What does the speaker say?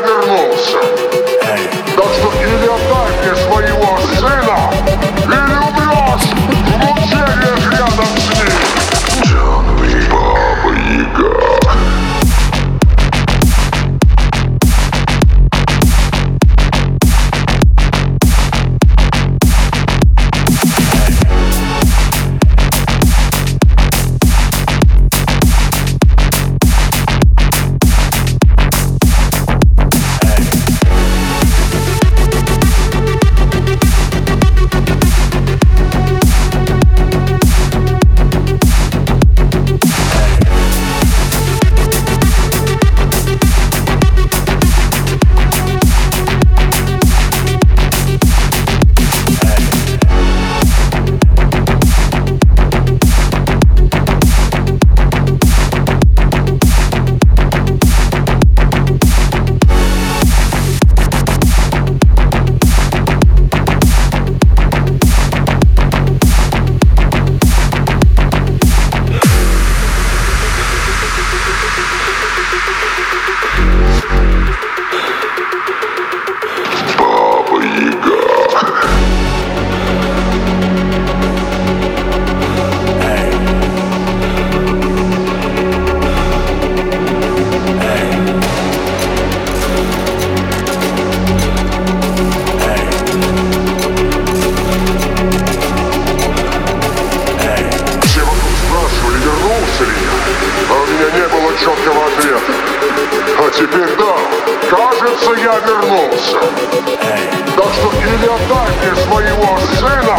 poderoso. Теперь да, кажется, я вернулся. Так что или отдай мне своего сына,